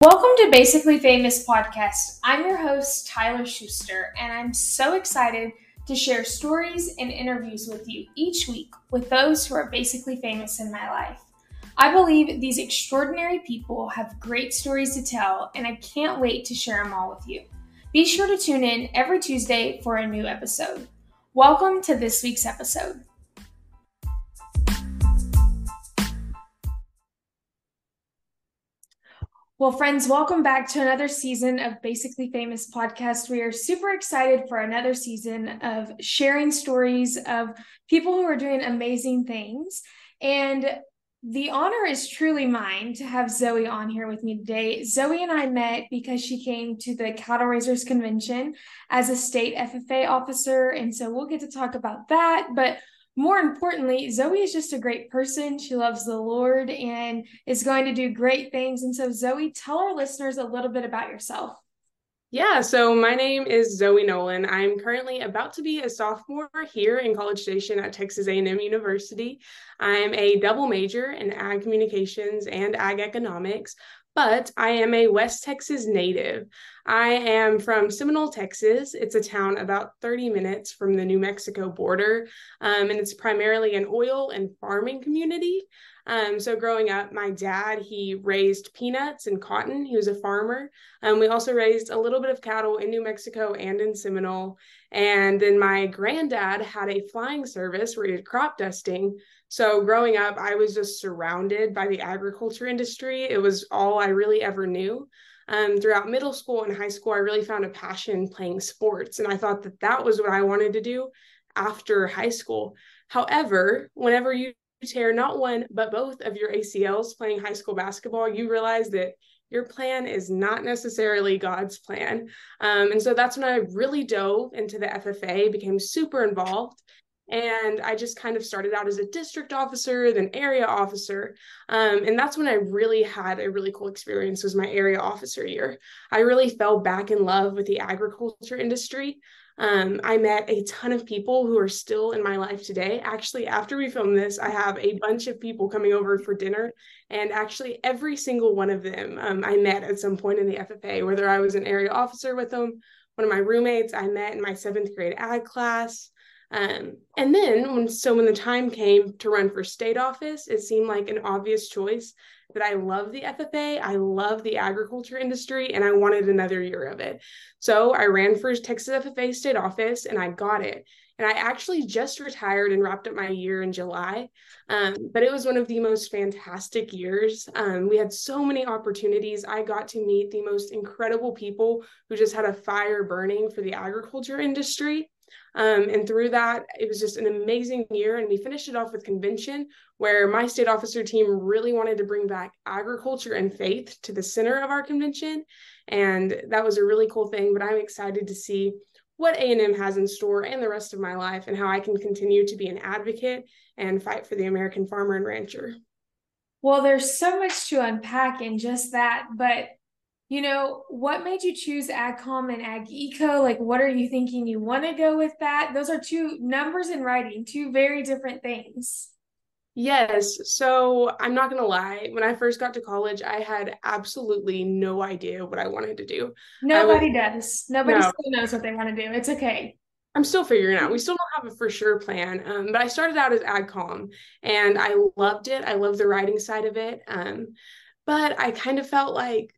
Welcome to Basically Famous Podcast. I'm your host, Tyler Schuster, and I'm so excited to share stories and interviews with you each week with those who are basically famous in my life. I believe these extraordinary people have great stories to tell, and I can't wait to share them all with you. Be sure to tune in every Tuesday for a new episode. Welcome to this week's episode. Well, friends, welcome back to another season of Basically Famous podcast. We are super excited for another season of sharing stories of people who are doing amazing things. And the honor is truly mine to have Zoee on here with me today. Zoee and I met because she came to the Cattle Raisers Convention as a state FFA officer. And so we'll get to talk about that. But more importantly, Zoee is just a great person. She loves the Lord and is going to do great things. And so, Zoee, tell our listeners a little bit about yourself. Yeah, so my name is Zoee Nolen. I'm currently about to be a sophomore here in College Station at Texas A&M University. I'm a double major in ag communications and ag economics, but I am a West Texas native. I am from Seminole, Texas. It's a town about 30 minutes from the New Mexico border, um, and it's primarily an oil and farming community. Um, so growing up, my dad he raised peanuts and cotton. He was a farmer. Um, we also raised a little bit of cattle in New Mexico and in Seminole. And then my granddad had a flying service where he did crop dusting. So growing up, I was just surrounded by the agriculture industry. It was all I really ever knew um, throughout middle school and high school, I really found a passion playing sports. And I thought that that was what I wanted to do after high school. However, whenever you tear not one, but both of your ACLs playing high school basketball, you realize that your plan is not necessarily God's plan. Um, and so that's when I really dove into the FFA, became super involved. And I just kind of started out as a district officer, then area officer. Um, and that's when I really had a really cool experience was my area officer year. I really fell back in love with the agriculture industry. Um, I met a ton of people who are still in my life today. Actually, after we film this, I have a bunch of people coming over for dinner. And actually, every single one of them um, I met at some point in the FFA, whether I was an area officer with them, one of my roommates I met in my seventh grade ag class. Um, and then when so when the time came to run for state office, it seemed like an obvious choice that I love the FFA, I love the agriculture industry, and I wanted another year of it. So I ran for Texas FFA state office and I got it. And I actually just retired and wrapped up my year in July. Um, but it was one of the most fantastic years. Um, we had so many opportunities. I got to meet the most incredible people who just had a fire burning for the agriculture industry. Um, and through that, it was just an amazing year. And we finished it off with convention, where my state officer team really wanted to bring back agriculture and faith to the center of our convention. And that was a really cool thing. But I'm excited to see what A&M has in store and the rest of my life and how I can continue to be an advocate and fight for the American farmer and rancher. Well, there's so much to unpack in just that, but you know, what made you choose AgCom and Ag Eco? Like, what are you thinking you want to go with that? Those are two numbers in writing, two very different things. Yes. So I'm not going to lie. When I first got to college, I had absolutely no idea what I wanted to do. Nobody was, does. Nobody no. still knows what they want to do. It's okay. I'm still figuring out. We still don't have a for sure plan. Um, but I started out as AgCom and I loved it. I love the writing side of it. Um, but I kind of felt like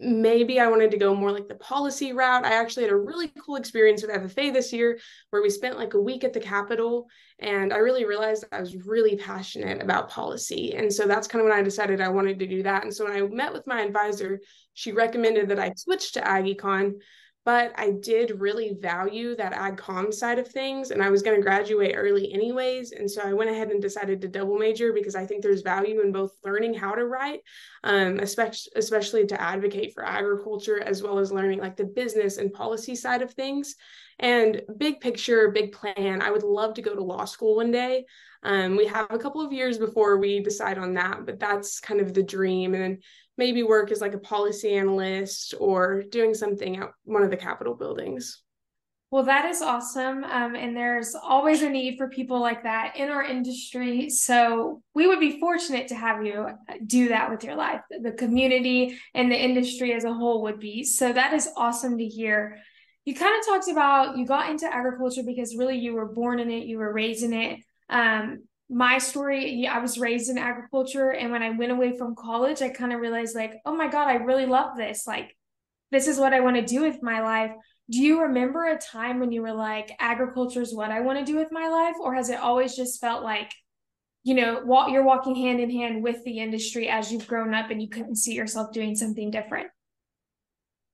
maybe I wanted to go more like the policy route. I actually had a really cool experience with FFA this year where we spent like a week at the Capitol and I really realized I was really passionate about policy. And so that's kind of when I decided I wanted to do that. And so when I met with my advisor, she recommended that I switch to AgEcon but I did really value that ag com side of things and I was going to graduate early anyways and so I went ahead and decided to double major because I think there's value in both learning how to write um, especially especially to advocate for agriculture as well as learning like the business and policy side of things and big picture big plan I would love to go to law school one day um, we have a couple of years before we decide on that but that's kind of the dream and maybe work as like a policy analyst or doing something at one of the Capitol buildings. Well, that is awesome. Um, and there's always a need for people like that in our industry. So we would be fortunate to have you do that with your life. The community and the industry as a whole would be. So that is awesome to hear. You kind of talked about you got into agriculture because really you were born in it, you were raised in it. Um, my story, I was raised in agriculture. And when I went away from college, I kind of realized, like, oh my God, I really love this. Like, this is what I want to do with my life do you remember a time when you were like agriculture is what i want to do with my life or has it always just felt like you know while you're walking hand in hand with the industry as you've grown up and you couldn't see yourself doing something different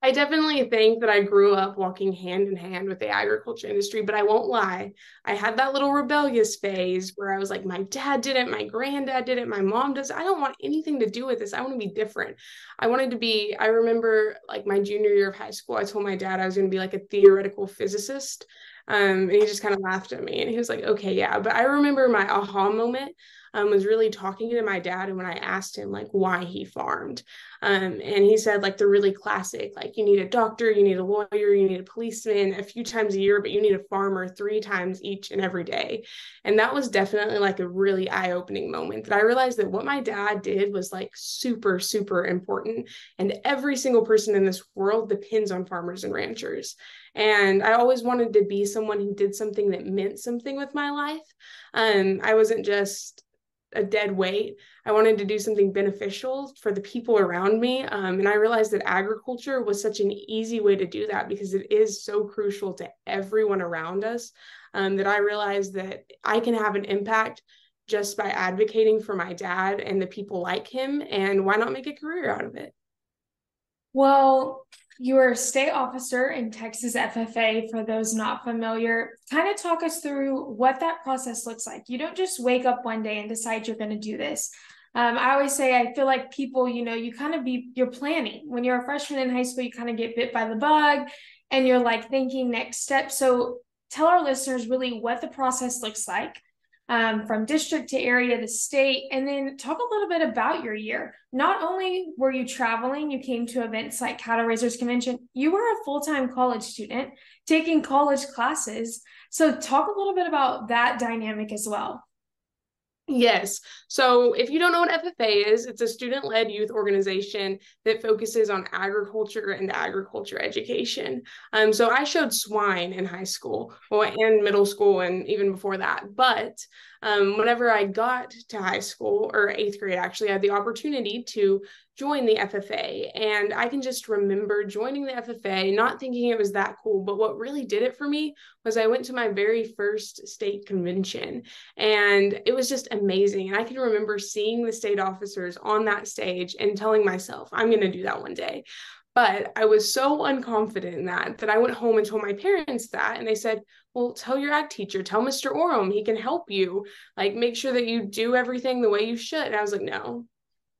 I definitely think that I grew up walking hand in hand with the agriculture industry, but I won't lie. I had that little rebellious phase where I was like, my dad did it, my granddad did it, my mom does. I don't want anything to do with this. I want to be different. I wanted to be, I remember like my junior year of high school, I told my dad I was going to be like a theoretical physicist. Um, and he just kind of laughed at me and he was like, okay, yeah. But I remember my aha moment um, was really talking to my dad and when I asked him like why he farmed. Um, and he said like the really classic, like you need a doctor, you need a lawyer, you need a policeman a few times a year, but you need a farmer three times each and every day. And that was definitely like a really eye-opening moment that I realized that what my dad did was like super, super important. And every single person in this world depends on farmers and ranchers. And I always wanted to be someone who did something that meant something with my life. Um, I wasn't just a dead weight. I wanted to do something beneficial for the people around me. Um, and I realized that agriculture was such an easy way to do that because it is so crucial to everyone around us um, that I realized that I can have an impact just by advocating for my dad and the people like him. And why not make a career out of it? Well, you are a state officer in Texas FFA. For those not familiar, kind of talk us through what that process looks like. You don't just wake up one day and decide you're going to do this. Um, I always say I feel like people, you know, you kind of be you're planning when you're a freshman in high school. You kind of get bit by the bug, and you're like thinking next step. So tell our listeners really what the process looks like um, from district to area to state, and then talk a little bit about your year. Not only were you traveling, you came to events like Cattle Raisers Convention, you were a full time college student taking college classes. So, talk a little bit about that dynamic as well. Yes. So if you don't know what FFA is, it's a student led youth organization that focuses on agriculture and agriculture education. Um, so I showed swine in high school well, and middle school and even before that. But um, whenever I got to high school or eighth grade, actually, I had the opportunity to join the FFA. And I can just remember joining the FFA, not thinking it was that cool. But what really did it for me was I went to my very first state convention and it was just amazing. And I can remember seeing the state officers on that stage and telling myself, I'm going to do that one day. But I was so unconfident in that that I went home and told my parents that. And they said, Well, tell your ag teacher, tell Mr. Oram, he can help you. Like, make sure that you do everything the way you should. And I was like, No,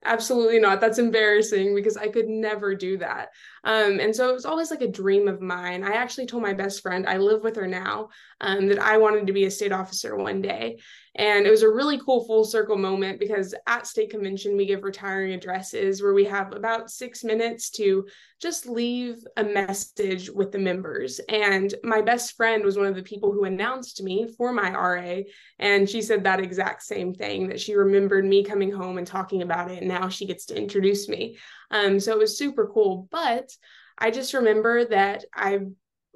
absolutely not that's embarrassing because i could never do that um, and so it was always like a dream of mine i actually told my best friend i live with her now um, that i wanted to be a state officer one day and it was a really cool full circle moment because at state convention, we give retiring addresses where we have about six minutes to just leave a message with the members. And my best friend was one of the people who announced me for my RA. And she said that exact same thing that she remembered me coming home and talking about it. And now she gets to introduce me. Um, so it was super cool. But I just remember that I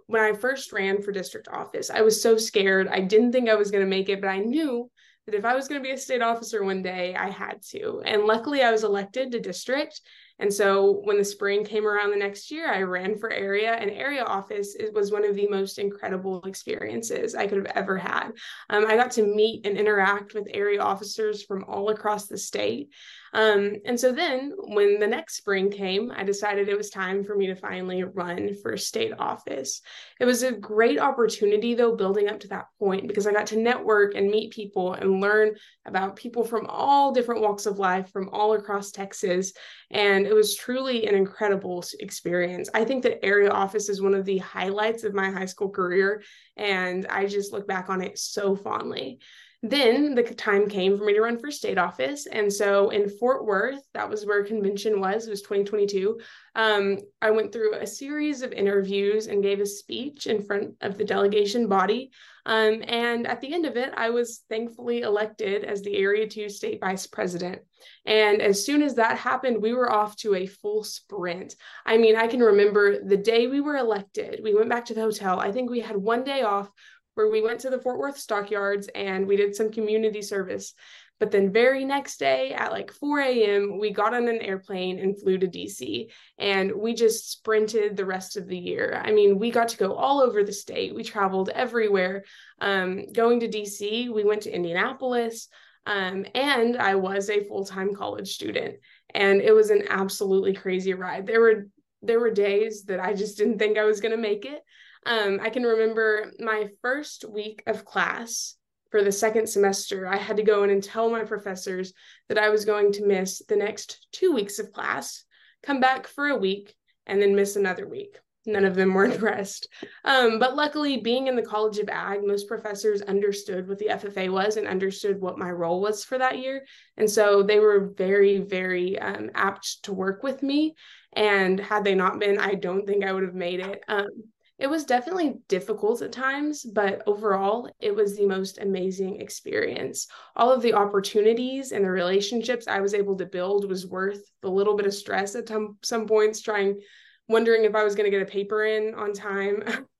when I first ran for district office, I was so scared. I didn't think I was going to make it, but I knew that if I was going to be a state officer one day, I had to. And luckily, I was elected to district. And so when the spring came around the next year, I ran for area, and area office it was one of the most incredible experiences I could have ever had. Um, I got to meet and interact with area officers from all across the state. Um, and so then when the next spring came, I decided it was time for me to finally run for state office. It was a great opportunity, though, building up to that point because I got to network and meet people and learn about people from all different walks of life from all across Texas. And it was truly an incredible experience. I think that area office is one of the highlights of my high school career. And I just look back on it so fondly. Then the time came for me to run for state office. And so in Fort Worth, that was where convention was, it was 2022. Um, I went through a series of interviews and gave a speech in front of the delegation body. Um, and at the end of it, I was thankfully elected as the Area 2 state vice president. And as soon as that happened, we were off to a full sprint. I mean, I can remember the day we were elected, we went back to the hotel. I think we had one day off where we went to the Fort Worth stockyards and we did some community service. But then, very next day at like 4 a.m., we got on an airplane and flew to DC. And we just sprinted the rest of the year. I mean, we got to go all over the state. We traveled everywhere. Um, going to DC, we went to Indianapolis. Um, and I was a full time college student. And it was an absolutely crazy ride. There were there were days that I just didn't think I was going to make it. Um, I can remember my first week of class for the second semester, I had to go in and tell my professors that I was going to miss the next two weeks of class, come back for a week, and then miss another week. None of them were impressed. Um, but luckily, being in the College of Ag, most professors understood what the FFA was and understood what my role was for that year. And so they were very, very um, apt to work with me. And had they not been, I don't think I would have made it. Um, it was definitely difficult at times, but overall, it was the most amazing experience. All of the opportunities and the relationships I was able to build was worth the little bit of stress at some, some points, trying, wondering if I was going to get a paper in on time.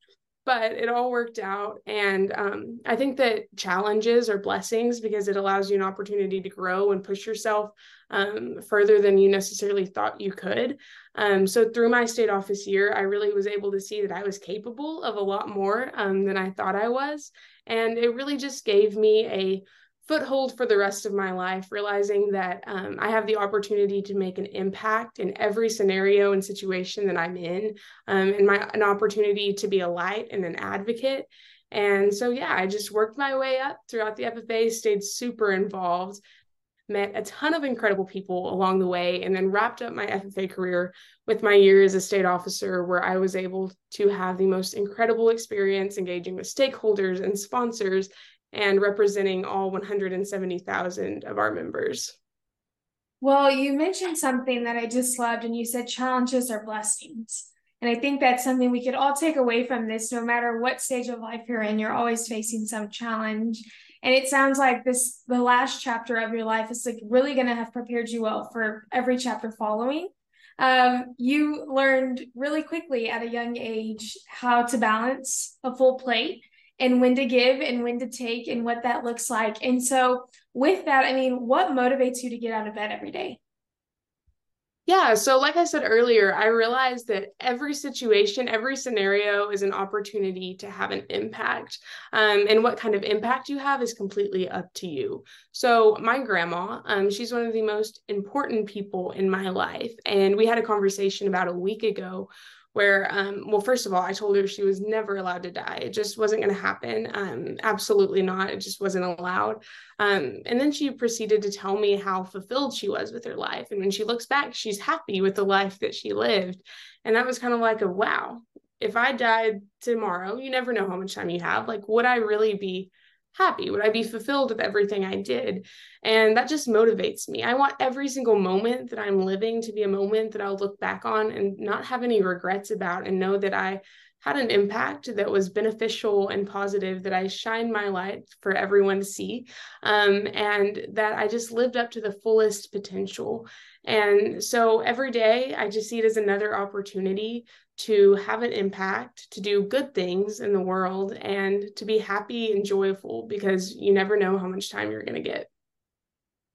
but it all worked out. And um, I think that challenges are blessings because it allows you an opportunity to grow and push yourself um, further than you necessarily thought you could. Um, so through my state office year, I really was able to see that I was capable of a lot more um, than I thought I was. And it really just gave me a foothold for the rest of my life, realizing that um, I have the opportunity to make an impact in every scenario and situation that I'm in, um, and my an opportunity to be a light and an advocate. And so, yeah, I just worked my way up throughout the FFA, stayed super involved, met a ton of incredible people along the way, and then wrapped up my FFA career with my year as a state officer, where I was able to have the most incredible experience engaging with stakeholders and sponsors and representing all 170,000 of our members. Well, you mentioned something that I just loved, and you said challenges are blessings. And I think that's something we could all take away from this. No matter what stage of life you're in, you're always facing some challenge. And it sounds like this, the last chapter of your life is like really going to have prepared you well for every chapter following. Um, you learned really quickly at a young age how to balance a full plate and when to give and when to take and what that looks like. And so, with that, I mean, what motivates you to get out of bed every day? Yeah. So, like I said earlier, I realized that every situation, every scenario is an opportunity to have an impact. Um, and what kind of impact you have is completely up to you. So, my grandma, um, she's one of the most important people in my life. And we had a conversation about a week ago where um, well first of all i told her she was never allowed to die. It just wasn't going to happen. Um, absolutely not. It just wasn't allowed. Um, and then she proceeded to tell me how fulfilled she was with her life. And when she looks back she's happy with the life that she lived. And that was kind of like a wow if i died tomorrow you never know how much time you have. Like would i really be happy? Would I be fulfilled with everything I did? And that just motivates me. I want every single moment that I'm living to be a moment that I'll look back on and not have any regrets about and know that I had an impact that was beneficial and positive, that I shined my light for everyone to see, um, and that I just lived up to the fullest potential. And so every day, I just see it as another opportunity to have an impact, to do good things in the world, and to be happy and joyful because you never know how much time you're going to get.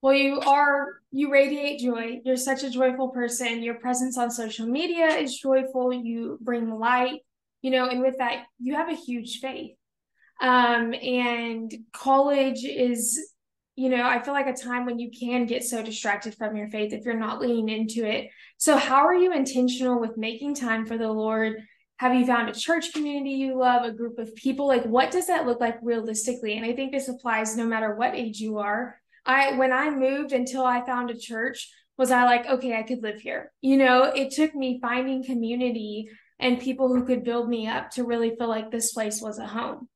Well, you are, you radiate joy. You're such a joyful person. Your presence on social media is joyful. You bring light, you know, and with that, you have a huge faith. Um, and college is you know, I feel like a time when you can get so distracted from your faith if you're not leaning into it. So, how are you intentional with making time for the Lord? Have you found a church community you love, a group of people? Like, what does that look like realistically? And I think this applies no matter what age you are. I, when I moved until I found a church, was I like, okay, I could live here? You know, it took me finding community and people who could build me up to really feel like this place was a home.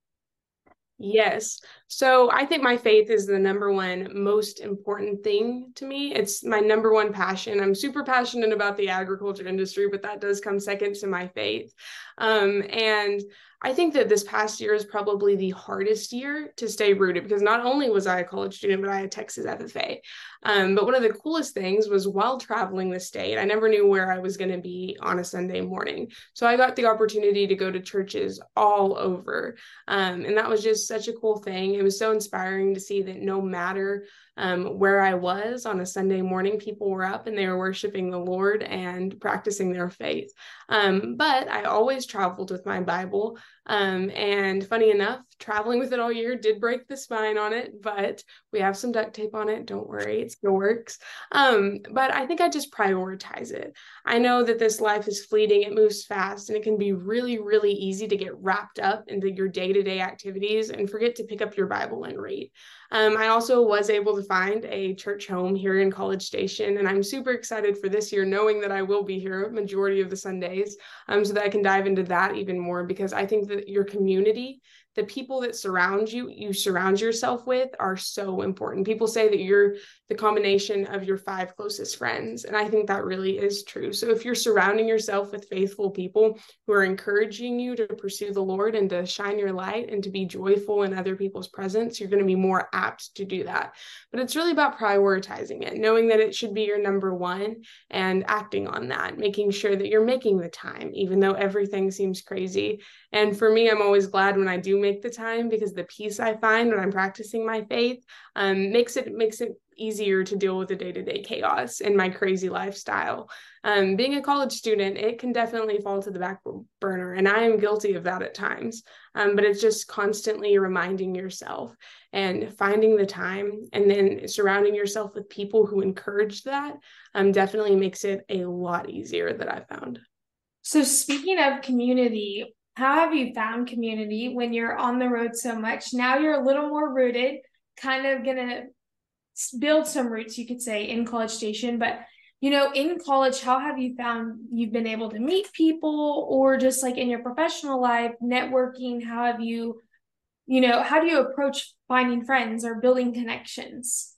Yes. So I think my faith is the number one most important thing to me. It's my number one passion. I'm super passionate about the agriculture industry, but that does come second to my faith. Um, and I think that this past year is probably the hardest year to stay rooted because not only was I a college student, but I had Texas FFA. Um, but one of the coolest things was while traveling the state, I never knew where I was going to be on a Sunday morning. So I got the opportunity to go to churches all over. Um, and that was just such a cool thing. It was so inspiring to see that no matter um, where I was on a Sunday morning, people were up and they were worshiping the Lord and practicing their faith. Um, but I always traveled with my Bible. Um, and funny enough, traveling with it all year did break the spine on it, but we have some duct tape on it. Don't worry, it still works. Um, but I think I just prioritize it. I know that this life is fleeting, it moves fast, and it can be really, really easy to get wrapped up into your day to day activities and forget to pick up your Bible and read. Um, I also was able to find a church home here in College Station, and I'm super excited for this year, knowing that I will be here majority of the Sundays, um, so that I can dive into that even more because I think that your community the people that surround you you surround yourself with are so important. People say that you're the combination of your five closest friends and i think that really is true. So if you're surrounding yourself with faithful people who are encouraging you to pursue the lord and to shine your light and to be joyful in other people's presence you're going to be more apt to do that. But it's really about prioritizing it knowing that it should be your number one and acting on that making sure that you're making the time even though everything seems crazy. And for me i'm always glad when i do make the time because the peace I find when I'm practicing my faith um, makes it makes it easier to deal with the day-to-day chaos in my crazy lifestyle. Um, being a college student, it can definitely fall to the back burner, and I am guilty of that at times. Um, but it's just constantly reminding yourself and finding the time, and then surrounding yourself with people who encourage that. Um, definitely makes it a lot easier that I found. So speaking of community, how have you found community when you're on the road so much? Now you're a little more rooted, kind of gonna build some roots, you could say, in College Station. But you know, in college, how have you found you've been able to meet people, or just like in your professional life, networking? How have you, you know, how do you approach finding friends or building connections?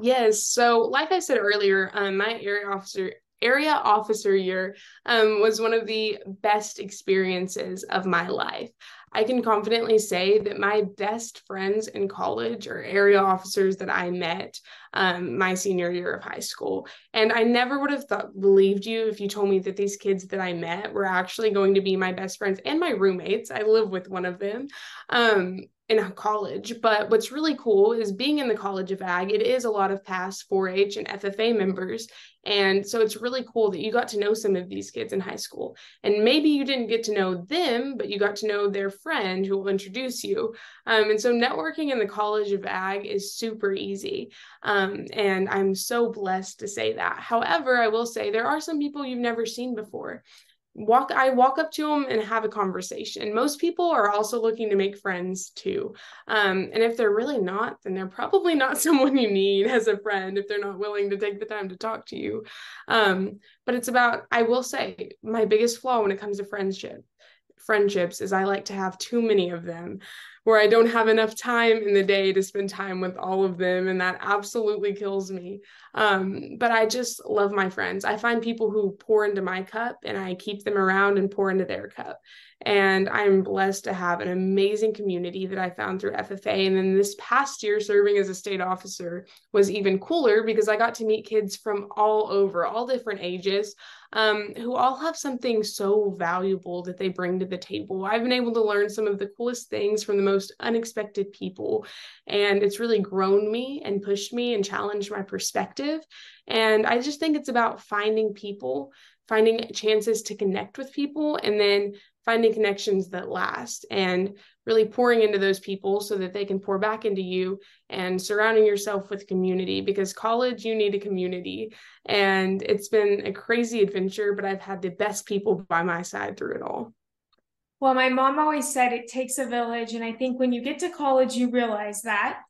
Yes. So, like I said earlier, um, my area officer area officer year um, was one of the best experiences of my life. I can confidently say that my best friends in college are area officers that I met um, my senior year of high school. And I never would have thought, believed you if you told me that these kids that I met were actually going to be my best friends and my roommates. I live with one of them. Um, in college. But what's really cool is being in the College of Ag, it is a lot of past 4 H and FFA members. And so it's really cool that you got to know some of these kids in high school. And maybe you didn't get to know them, but you got to know their friend who will introduce you. Um, and so networking in the College of Ag is super easy. Um, and I'm so blessed to say that. However, I will say there are some people you've never seen before walk i walk up to them and have a conversation. Most people are also looking to make friends too. Um, and if they're really not then they're probably not someone you need as a friend if they're not willing to take the time to talk to you. Um, but it's about i will say my biggest flaw when it comes to friendship friendships is i like to have too many of them where I don't have enough time in the day to spend time with all of them. And that absolutely kills me. Um, but I just love my friends. I find people who pour into my cup and I keep them around and pour into their cup. And I'm blessed to have an amazing community that I found through FFA. And then this past year, serving as a state officer was even cooler because I got to meet kids from all over, all different ages, um, who all have something so valuable that they bring to the table. I've been able to learn some of the coolest things from the most unexpected people. And it's really grown me and pushed me and challenged my perspective. And I just think it's about finding people, finding chances to connect with people, and then finding connections that last and really pouring into those people so that they can pour back into you and surrounding yourself with community because college you need a community. And it's been a crazy adventure but i've had the best people by my side through it all. Well my mom always said it takes a village. And i think when you get to college you realize that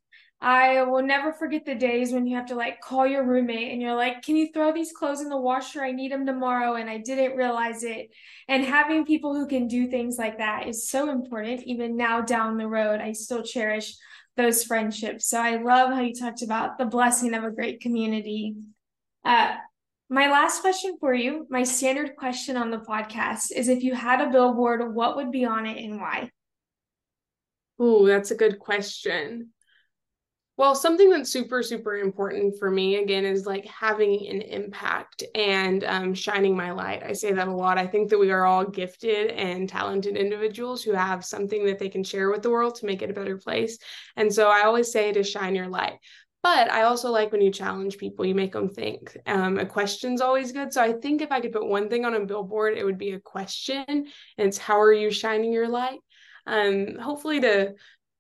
I will never forget the days when you have to like call your roommate and you're like, Can you throw these clothes in the washer? I need them tomorrow. And I didn't realize it. And having people who can do things like that is so important. Even now down the road, I still cherish those friendships. So I love how you talked about the blessing of a great community. Uh, my last question for you, my standard question on the podcast is if you had a billboard, what would be on it and why? Oh, that's a good question. Well, something that's super, super important for me, again, is like having an impact and um, shining my light. I say that a lot. I think that we are all gifted and talented individuals who have something that they can share with the world to make it a better place. And so I always say to shine your light. But I also like when you challenge people, you make them think. Um, a question's always good. So I think if I could put one thing on a billboard, it would be a question. And it's how are you shining your light? Um, hopefully to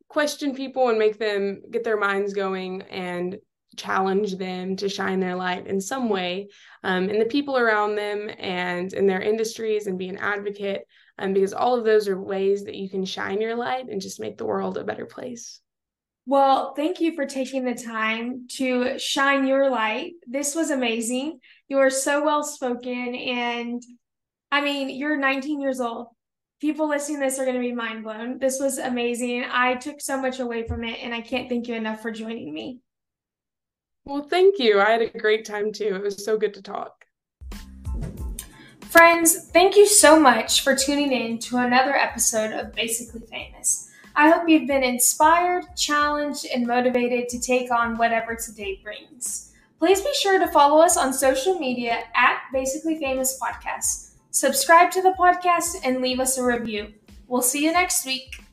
question people and make them get their minds going and challenge them to shine their light in some way um, in the people around them and in their industries and be an advocate um, because all of those are ways that you can shine your light and just make the world a better place. Well thank you for taking the time to shine your light. This was amazing. You are so well spoken and i mean you're 19 years old people listening to this are going to be mind blown. This was amazing. I took so much away from it, and I can't thank you enough for joining me. Well, thank you. I had a great time too. It was so good to talk. Friends, thank you so much for tuning in to another episode of Basically Famous. I hope you've been inspired, challenged, and motivated to take on whatever today brings. Please be sure to follow us on social media at Basically Famous Podcast subscribe to the podcast, and leave us a review. We'll see you next week.